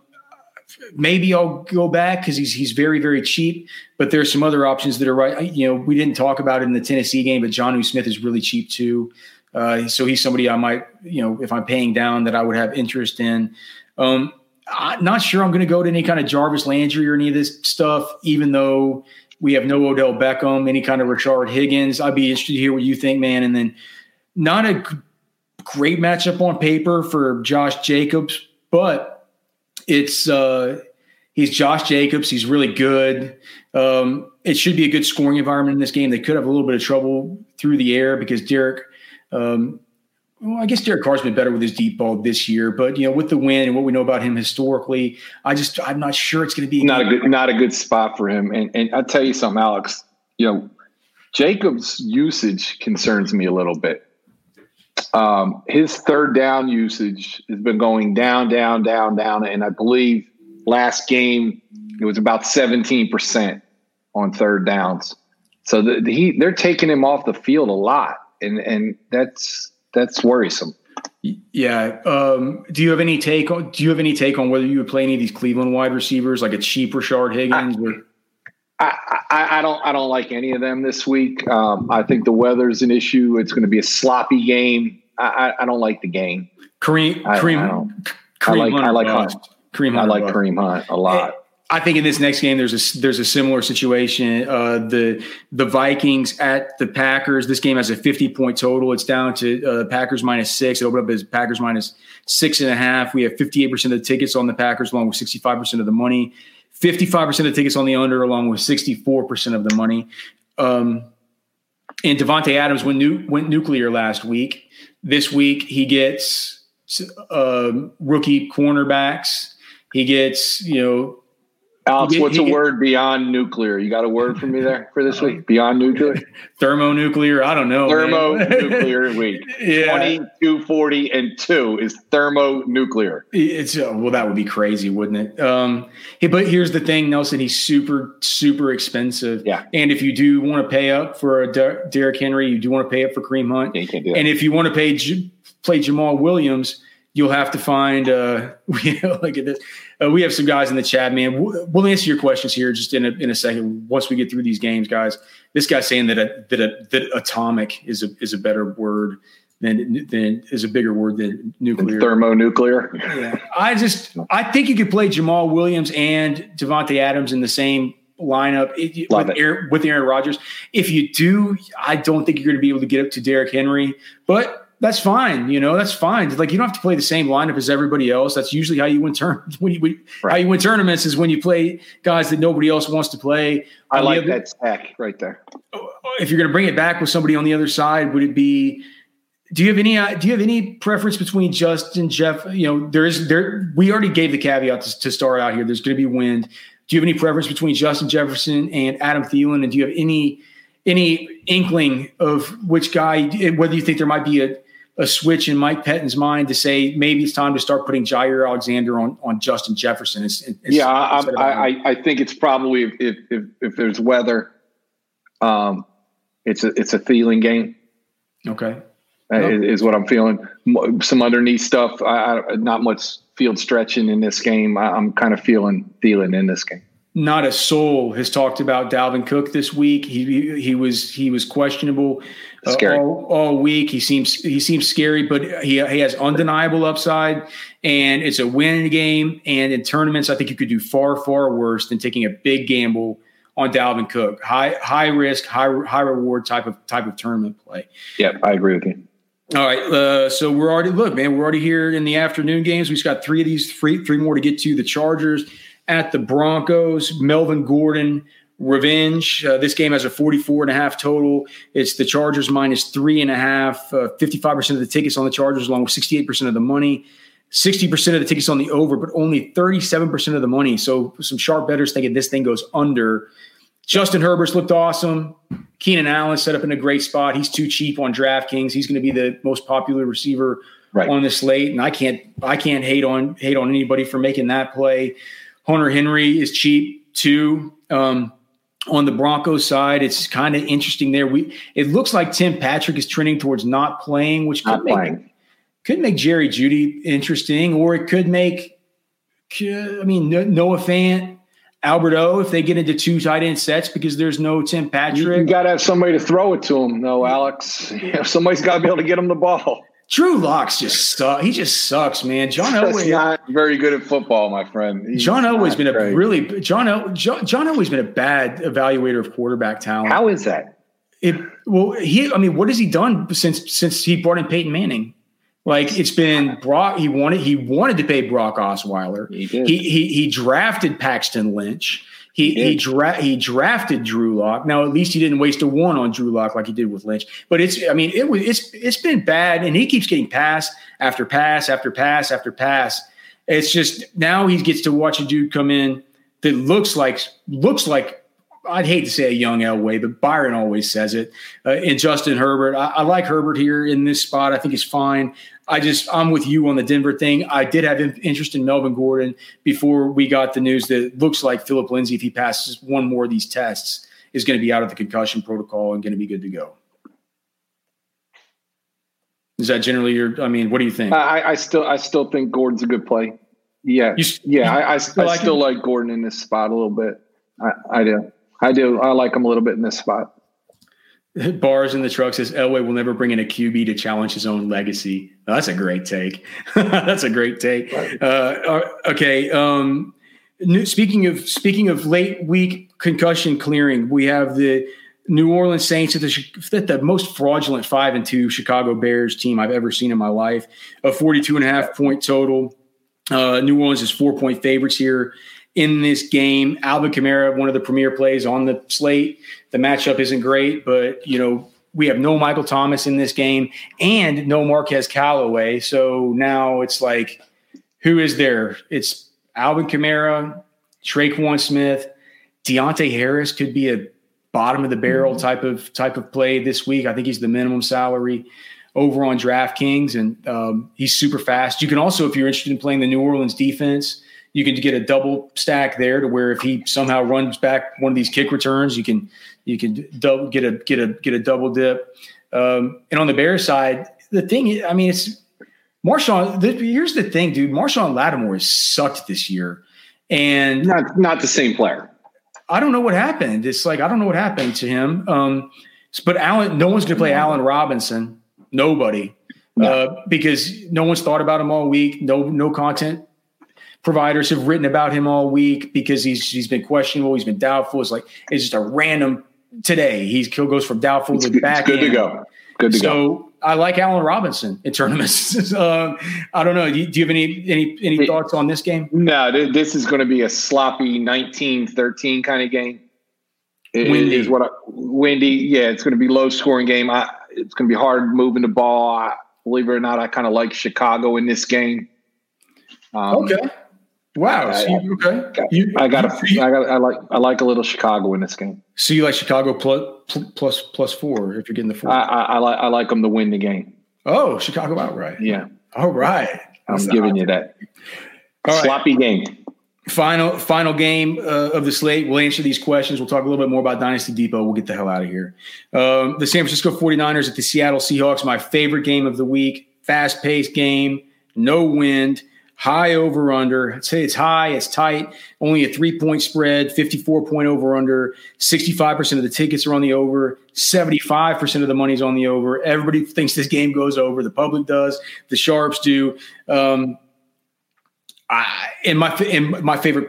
maybe I'll go back because he's he's very very cheap. But there's some other options that are right. You know, we didn't talk about it in the Tennessee game, but Jonnu Smith is really cheap too. Uh, so he's somebody I might, you know, if I'm paying down, that I would have interest in. Um, I'm not sure I'm going to go to any kind of Jarvis Landry or any of this stuff, even though we have no Odell Beckham, any kind of Rashard Higgins. I'd be interested to hear what you think, man. And then not a great matchup on paper for Josh Jacobs, but it's uh, he's Josh Jacobs. He's really good. Um, it should be a good scoring environment in this game. They could have a little bit of trouble through the air because Derek. Um, well, I guess Derek Carr's been better with his deep ball this year, but you know, with the win and what we know about him historically, I just I'm not sure it's going to be not a good not a good spot for him. And and I'll tell you something, Alex. You know, Jacobs' usage concerns me a little bit. Um, his third down usage has been going down, down, down, down, and I believe last game it was about seventeen percent on third downs. So the, the, he they're taking him off the field a lot, and and that's that's worrisome. Yeah. Um, do you have any take on Do you have any take on whether you would play any of these Cleveland wide receivers, like a cheap Rashard Higgins? I, or? I, I, I, don't I don't like any of them this week. Um, I think the weather's an issue. It's going to be a sloppy game. I, I, don't like the game. Kareem Kareem I, Kareem I like Hunt I like Hunt. Kareem I like Kareem Hunt a lot. I think in this next game there's a there's a similar situation. Uh, the the Vikings at the Packers. This game has a 50 point total. It's down to uh, Packers minus six. It opened up as Packers minus six and a half. We have 58 percent of the tickets on the Packers, along with 65 percent of the money. 55 percent of the tickets on the under, along with 64 percent of the money. Um, and Davante Adams went, nu- went nuclear last week. This week he gets uh, rookie cornerbacks. He gets you know. Alex, what's a word beyond nuclear? You got a word for me there for this week? Beyond nuclear? Thermonuclear? I don't know. Thermonuclear week. yeah. 20, 40, and 2 is thermonuclear. It's, uh, well, that would be crazy, wouldn't it? Um, hey, but here's the thing, Nelson. He's super, super expensive. Yeah. And if you do want to pay up for a Der- Derrick Henry, you do want to pay up for Kareem Hunt. Yeah, you can't do that. And if you want to pay J- play Jamaal Williams, you'll have to find uh, we look at this. Uh, we have some guys in the chat, man. We'll answer your questions here just in a, in a second. Once we get through these games, guys. This guy's saying that a, that a, that atomic is a is a better word than than is a bigger word than nuclear. Thermonuclear. Yeah, I just I think you could play Jamaal Williams and Davante Adams in the same lineup with Aaron, with Aaron Rodgers. If you do, I don't think you're going to be able to get up to Derrick Henry, but that's fine. You know, that's fine. Like you don't have to play the same lineup as everybody else. That's usually how you win turn when you right. how you win tournaments is when you play guys that nobody else wants to play. I like other, that stack right there. If you're going to bring it back with somebody on the other side, would it be? Do you have any? Uh, do you have any preference between Justin Jeff? You know, there is there. We already gave the caveat to, to start out here. There's going to be wind. Do you have any preference between Justin Jefferson and Adam Thielen? And do you have any any inkling of which guy? Whether you think there might be a a switch in Mike Pettine's mind to say maybe it's time to start putting Jaire Alexander on on Justin Jefferson. It's, it's, yeah, I, I, I, think it's probably if if if there's weather, um, it's a it's a feeling game. Okay, is, is, what I'm feeling. Some underneath stuff. I, I, not much field stretching in this game. I, am kind of feeling feeling in this game not a soul has talked about Dalvin Cook this week. He he was he was questionable uh, all, all, week. He seems he seems scary, but he he has undeniable upside, and it's a win game. And in tournaments, I think you could do far far worse than taking a big gamble on Dalvin Cook. High high risk, high high reward type of type of tournament play. Yeah, I agree with you. All right, uh, so we're already look, man. We're already here in the afternoon games. We've got three of these, three three more to get to. The Chargers at the Broncos. Melvin Gordon revenge. Uh, this game has a 44 and a half total. It's the Chargers minus three and a half, uh, 55% of the tickets on the Chargers, along with 68% of the money. 60% of the tickets on the over, but only 37% of the money. So some sharp bettors thinking this thing goes under. Justin Herbert's looked awesome. Keenan Allen set up in a great spot. He's too cheap on DraftKings. He's going to be the most popular receiver right. on the slate, and I can't I can't hate on hate on anybody for making that play. Hunter Henry is cheap too. Um, on the Broncos side, it's kind of interesting there. We it looks like Tim Patrick is trending towards not playing, which could make could make Jerry Jeudy interesting, or it could make I mean Noah Fant, Albert O if they get into two tight end sets because there's no Tim Patrick. You, you got to have somebody to throw it to him, though, Alex. somebody's got to be able to get him the ball. Drew Lock's just sucks. He just sucks, man. John Elway not very good at football, my friend. He's John Elway's been great. a really John El, John, John Elway's been a bad evaluator of quarterback talent. How is that? It well, he. I mean, what has he done since since he brought in Peyton Manning? Like it's been Brock. He wanted he wanted to pay Brock Osweiler. He did. He he, he drafted Paxton Lynch. He he, dra- he drafted Drew Lock. Now at least he didn't waste a one on Drew Lock like he did with Lynch. But it's I mean it was it's it's been bad, and he keeps getting pass after pass after pass after pass. It's just now he gets to watch a dude come in that looks like looks like I'd hate to say a young Elway, but Byron always says it. Uh, and Justin Herbert, I, I, like Herbert here in this spot. I think he's fine. I just I'm with you on the Denver thing. I did have interest in Melvin Gordon before we got the news that it looks like Philip Lindsay, if he passes one more of these tests, is going to be out of the concussion protocol and going to be good to go. Is that generally your? I mean, what do you think? I, I still I still think Gordon's a good play. Yeah, you, yeah. You I, I, still, like, I still like Gordon in this spot a little bit. I, I do. I do. I like him a little bit in this spot. Bars in the truck says Elway will never bring in a QB to challenge his own legacy. Oh, that's a great take. that's a great take. Uh, uh, okay. Um, speaking of speaking of late week concussion clearing, we have the New Orleans Saints at the, the most fraudulent five and two Chicago Bears team I've ever seen in my life. A 42 and a half point total. Uh, New Orleans is four point favorites here in this game. Alvin Kamara, one of the premier plays on the slate. The matchup isn't great, but you know we have no Michael Thomas in this game and no Marquez Callaway. So now it's like, who is there? It's Alvin Kamara, Tre'Quan Smith, Deonte Harris could be a bottom of the barrel mm-hmm. type of type of play this week. I think he's the minimum salary over on DraftKings, and um, he's super fast. You can also, if you're interested in playing the New Orleans defense, you can get a double stack there to where if he somehow runs back one of these kick returns, you can you can double get a get a get a double dip. Um, and on the Bears side, the thing I mean, it's Marshon. The, here's the thing, dude. Marshon Lattimore has sucked this year, and not not the same player. I don't know what happened. It's like I don't know what happened to him. Um, but Allen, no one's going to play Allen Robinson. Nobody, no. uh, because no one's thought about him all week. No, no content providers have written about him all week because he's he's been questionable, he's been doubtful. It's like it's just a random today. He's kill goes from doubtful it's to back. good to go. Good to so, go. So I like Allen Robinson in tournaments. uh, I don't know. Do you, do you, have any any any thoughts on this game? No, this is going to be a sloppy 19-13 kind of game. It, windy is what I, windy. Yeah, it's going to be low scoring game. I, it's going to be hard moving the ball. I, believe it or not, I kind of like Chicago in this game. Um, okay. Wow. So you, okay. You, I got a, I got I like I like a little Chicago in this game. So you like Chicago plus plus plus four if you're getting the four. I, I, I like I like them to win the game. Oh, Chicago outright. Yeah. All right. I'm That's giving you that. All Sloppy right. game. Final final game uh, of the slate. We'll answer these questions. We'll talk a little bit more about Dynasty Depot. We'll get the hell out of here. Um, the San Francisco 49ers at the Seattle Seahawks, my favorite game of the week. Fast paced game, no wind high over under. I'd say it's high, it's tight, only a three point spread, 54 point over under. 65% of the tickets are on the over, 75% of the money's on the over. Everybody thinks this game goes over. The public does, the Sharps do. Um, I, and my and my favorite,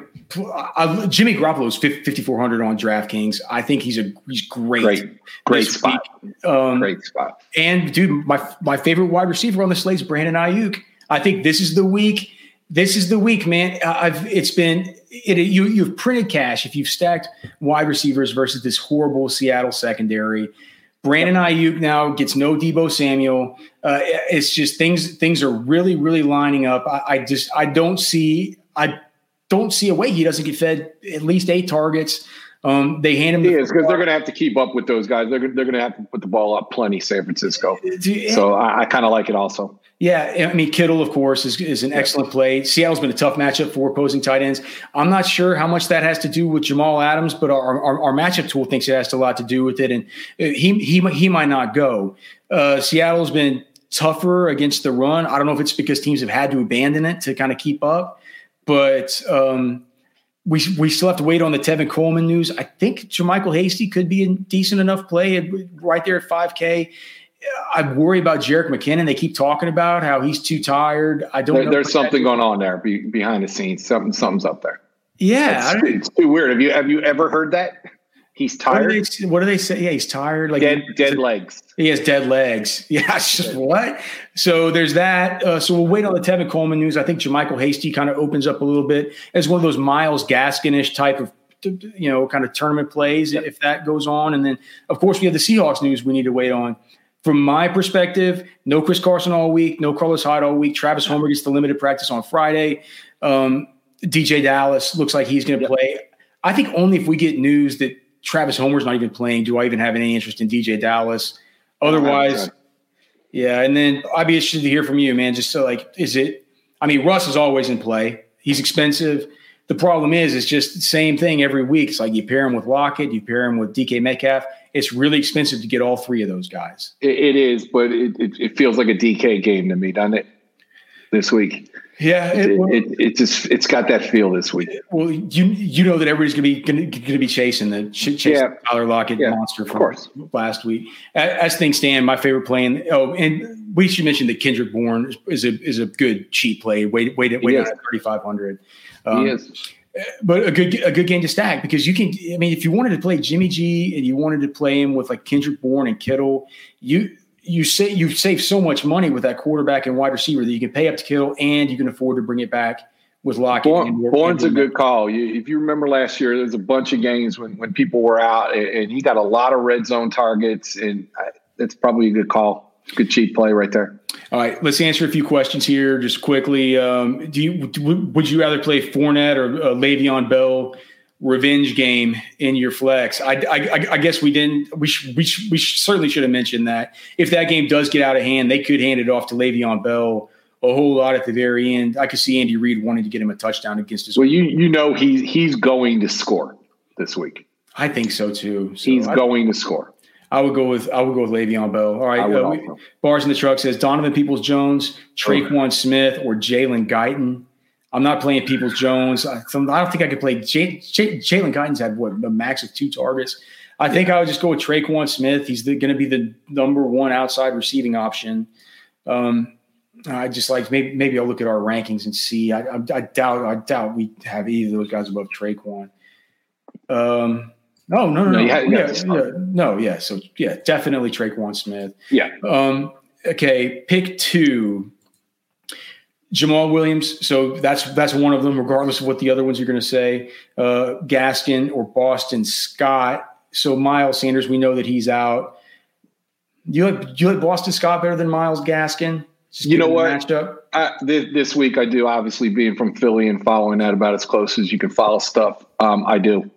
I, Jimmy Garoppolo is 5400 on DraftKings. I think he's a he's great, great, great spot, um, great spot. And dude, my my favorite wide receiver on the slate is Brandon Aiyuk. I think this is the week this is the week, man. I've it's been it, you you've printed cash if you've stacked wide receivers versus this horrible Seattle secondary. Brandon Aiyuk now gets no Deebo Samuel. Uh, it's just things things are really really lining up. I, I just I don't see I don't see a way he doesn't get fed at least eight targets. Um, they hand him. He is because they're going to have to keep up with those guys. They're they're going to have to put the ball up plenty. San Francisco. So I, I kind of like it also. Yeah, I mean Kittle, of course, is, is an excellent play. Seattle's been a tough matchup for opposing tight ends. I'm not sure how much that has to do with Jamal Adams, but our, our, our matchup tool thinks it has a lot to do with it, and he he he might not go. Uh, Seattle's been tougher against the run. I don't know if it's because teams have had to abandon it to kind of keep up, but um, we we still have to wait on the Tevin Coleman news. I think JaMycal Hasty could be a decent enough play right there at 5K. I worry about Jerick McKinnon. They keep talking about how he's too tired. I don't. There, there's something going on there be, behind the scenes. Something, something's up there. Yeah, it's, it's, too weird. Have you have you ever heard that? He's tired. What do they, what do they say? Yeah, he's tired. Like dead, dead legs. He has dead legs. Yeah, it's just what? So there's that. Uh, so we'll wait on the Tevin Coleman news. I think JaMycal Hasty kind of opens up a little bit as one of those Myles Gaskinish type of you know kind of tournament plays yep. if that goes on. And then of course we have the Seahawks news we need to wait on from my perspective, no Chris Carson all week, no Carlos Hyde all week. Travis Homer gets the limited practice on Friday. Um, DeeJay Dallas looks like he's going to play. I think only if we get news that Travis Homer's not even playing do I even have any interest in DeeJay Dallas. Otherwise, yeah. And then I'd be interested to hear from you, man. Just so like, is it? I mean, Russ is always in play. He's expensive. The problem is, it's just the same thing every week. It's like you pair him with Lockett, you pair him with DK Metcalf it's really expensive to get all three of those guys. it, it is, but it, it, it, feels like a DK game to me, doesn't it? This week. Yeah, it, well, it, just it's got that feel this week. Well, you you know that everybody's gonna be gonna, gonna be chasing the chasing yeah. Tyler Lockett yeah, monster from last week. As, as, things stand, my favorite play. And oh, and we should mention that Kendrick Bourne is a is a good cheap play. Wait wait wait at thirty five hundred. Um, he is but a good a good game to stack because you can. I mean, if you wanted to play Jimmy G and you wanted to play him with like Kendrick Bourne and Kittle, you you say you save so much money with that quarterback and wide receiver that you can pay up to Kittle and you can afford to bring it back with Lockett. Bourne, Bourne's a good call. You, if you remember last year, there was a bunch of games when when people were out and, and he got a lot of red zone targets, and I, that's probably a good call. Good cheap play right there. All right, let's answer a few questions here just quickly. Um, do you would you rather play Fournette or uh, Le'Veon Bell revenge game in your flex? I, I, I guess we didn't. We sh, we, sh, we certainly should have mentioned that if that game does get out of hand, they could hand it off to Le'Veon Bell a whole lot at the very end. I could see Andy Reid wanting to get him a touchdown against his. Well, you you know he's he's going to score this week. I think so too. So he's I, going to score. I would go with I would go with Le'Veon Bell. All right, uh, we, bars in the truck says Donovan Peoples Jones, Tre'Quan Smith, or Jalen Guyton. I'm not playing Peoples Jones. I, don't think I could play Jalen Guyton's had what a max of two targets. I think I would just go with Tre'Quan Smith. He's going to be the number one outside receiving option. Um, I just like maybe maybe I'll look at our rankings and see. I, I, I doubt I doubt we have either of those guys above Tre'Quan. Um, Oh no, no, no, yeah, yeah, yeah, no, yeah. So yeah, definitely Tre'Quan Smith. Yeah. Um, okay, pick two. Jamaal Williams. So that's that's one of them, regardless of what the other ones you're going to say. Uh, Gaskin or Boston Scott. So Miles Sanders, we know that he's out. You like you like Boston Scott better than Myles Gaskin? Just you know what? I, this, this, week I do. Obviously, being from Philly and following that about as close as you can follow stuff, um, I do.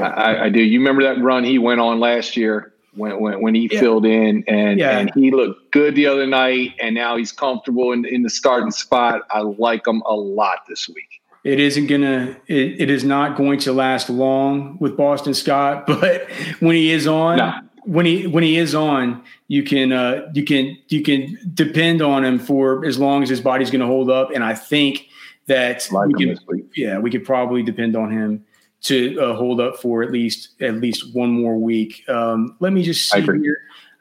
I, I, do. You remember that run he went on last year when when, when he yeah. filled in and yeah. and he looked good the other night, and now he's comfortable in, in the starting spot. I like him a lot this week. It isn't gonna. It, it is not going to last long with Boston Scott, but when he is on. No. When he when he is on, you can uh, you can you can depend on him for as long as his body's going to hold up, and I think that like we can, yeah, we could probably depend on him to uh, hold up for at least at least one more week. Um, let me just see I here.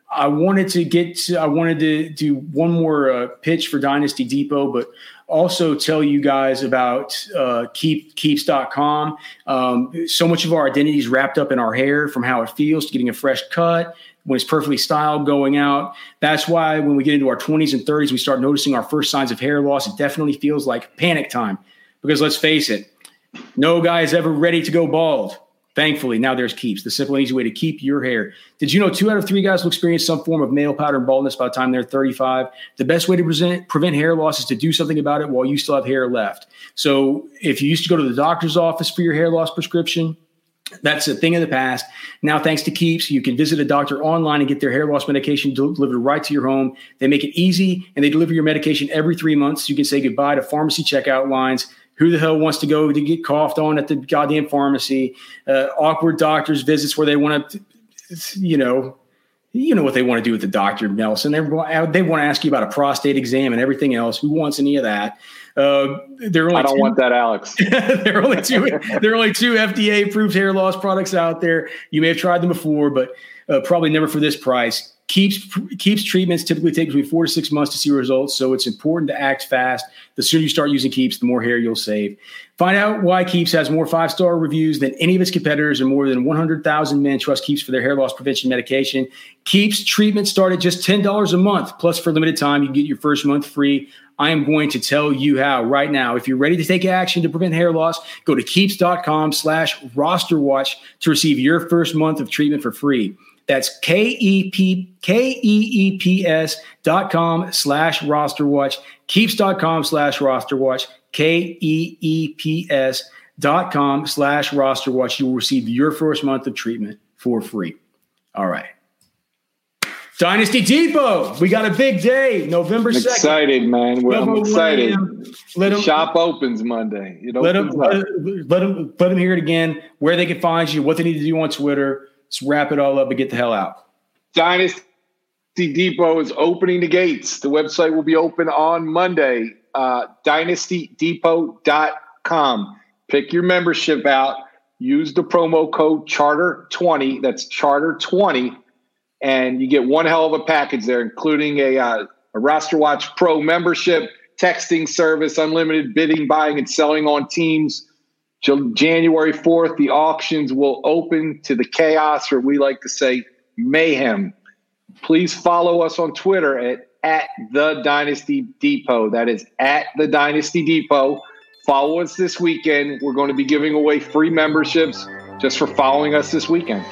I wanted to get to, I wanted to do one more uh, pitch for Dynasty Depot, but Also, tell you guys about uh, Keep, Keeps.com. Um, so much of our identity is wrapped up in our hair from how it feels to getting a fresh cut when it's perfectly styled going out. That's why when we get into our 20s and 30s, we start noticing our first signs of hair loss. It definitely feels like panic time because let's face it, no guy is ever ready to go bald. Thankfully, now there's Keeps, the simple and easy way to keep your hair. Did you know two out of three guys will experience some form of male pattern baldness by the time they're 35? The best way to present, prevent hair loss is to do something about it while you still have hair left. So if you used to go to the doctor's office for your hair loss prescription, that's a thing of the past. Now, thanks to Keeps, you can visit a doctor online and get their hair loss medication delivered right to your home. They make it easy and they deliver your medication every three months. You can say goodbye to pharmacy checkout lines who the hell wants to go to get coughed on at the goddamn pharmacy? Uh, awkward doctors' visits where they want to, you know, you know what they want to do with the doctor, Nelson. They, they want to ask you about a prostate exam and everything else. Who wants any of that? Uh, there are only I don't two, want that, Alex. there are only two. there are only two FDA-approved hair loss products out there. You may have tried them before, but uh, probably never for this price keeps keeps treatments typically take between four to six months to see results. So it's important to act fast. The sooner you start using keeps the more hair you'll save. Find out why keeps has more five star reviews than any of its competitors and more than 100000 men trust keeps for their hair loss prevention medication. Keeps treatment start at just $10 a month plus for limited time you get your first month free. I am going to tell you how right now. If you're ready to take action to prevent hair loss, go to keeps.com slash roster watch to receive your first month of treatment for free. That's K-E-P, K-E-E-P-S dot com slash roster watch, keeps.com slash roster watch, K-E-E-P-S dot com slash roster watch. You will receive your first month of treatment for free. All right. Dynasty Depot. We got a big day, November 2nd. Excited, man. We're, I'm excited. Let them, Shop opens Monday. You know, let them, let, let, them, let them hear it again, where they can find you, what they need to do on Twitter Let's wrap it all up and get the hell out. Dynasty Depot is opening the gates. The website will be open on Monday. Uh, dynastydepot.com. Pick your membership out. Use the promo code Charter20. That's Charter20. And you get one hell of a package there, including a, uh, a Roster Watch Pro membership, texting service, unlimited bidding, buying, and selling on teams January 4th, the auctions will open to the chaos, or we like to say mayhem. Please follow us on Twitter at, at the Dynasty Depot. That is at the Dynasty Depot. Follow us this weekend. We're going to be giving away free memberships just for following us this weekend.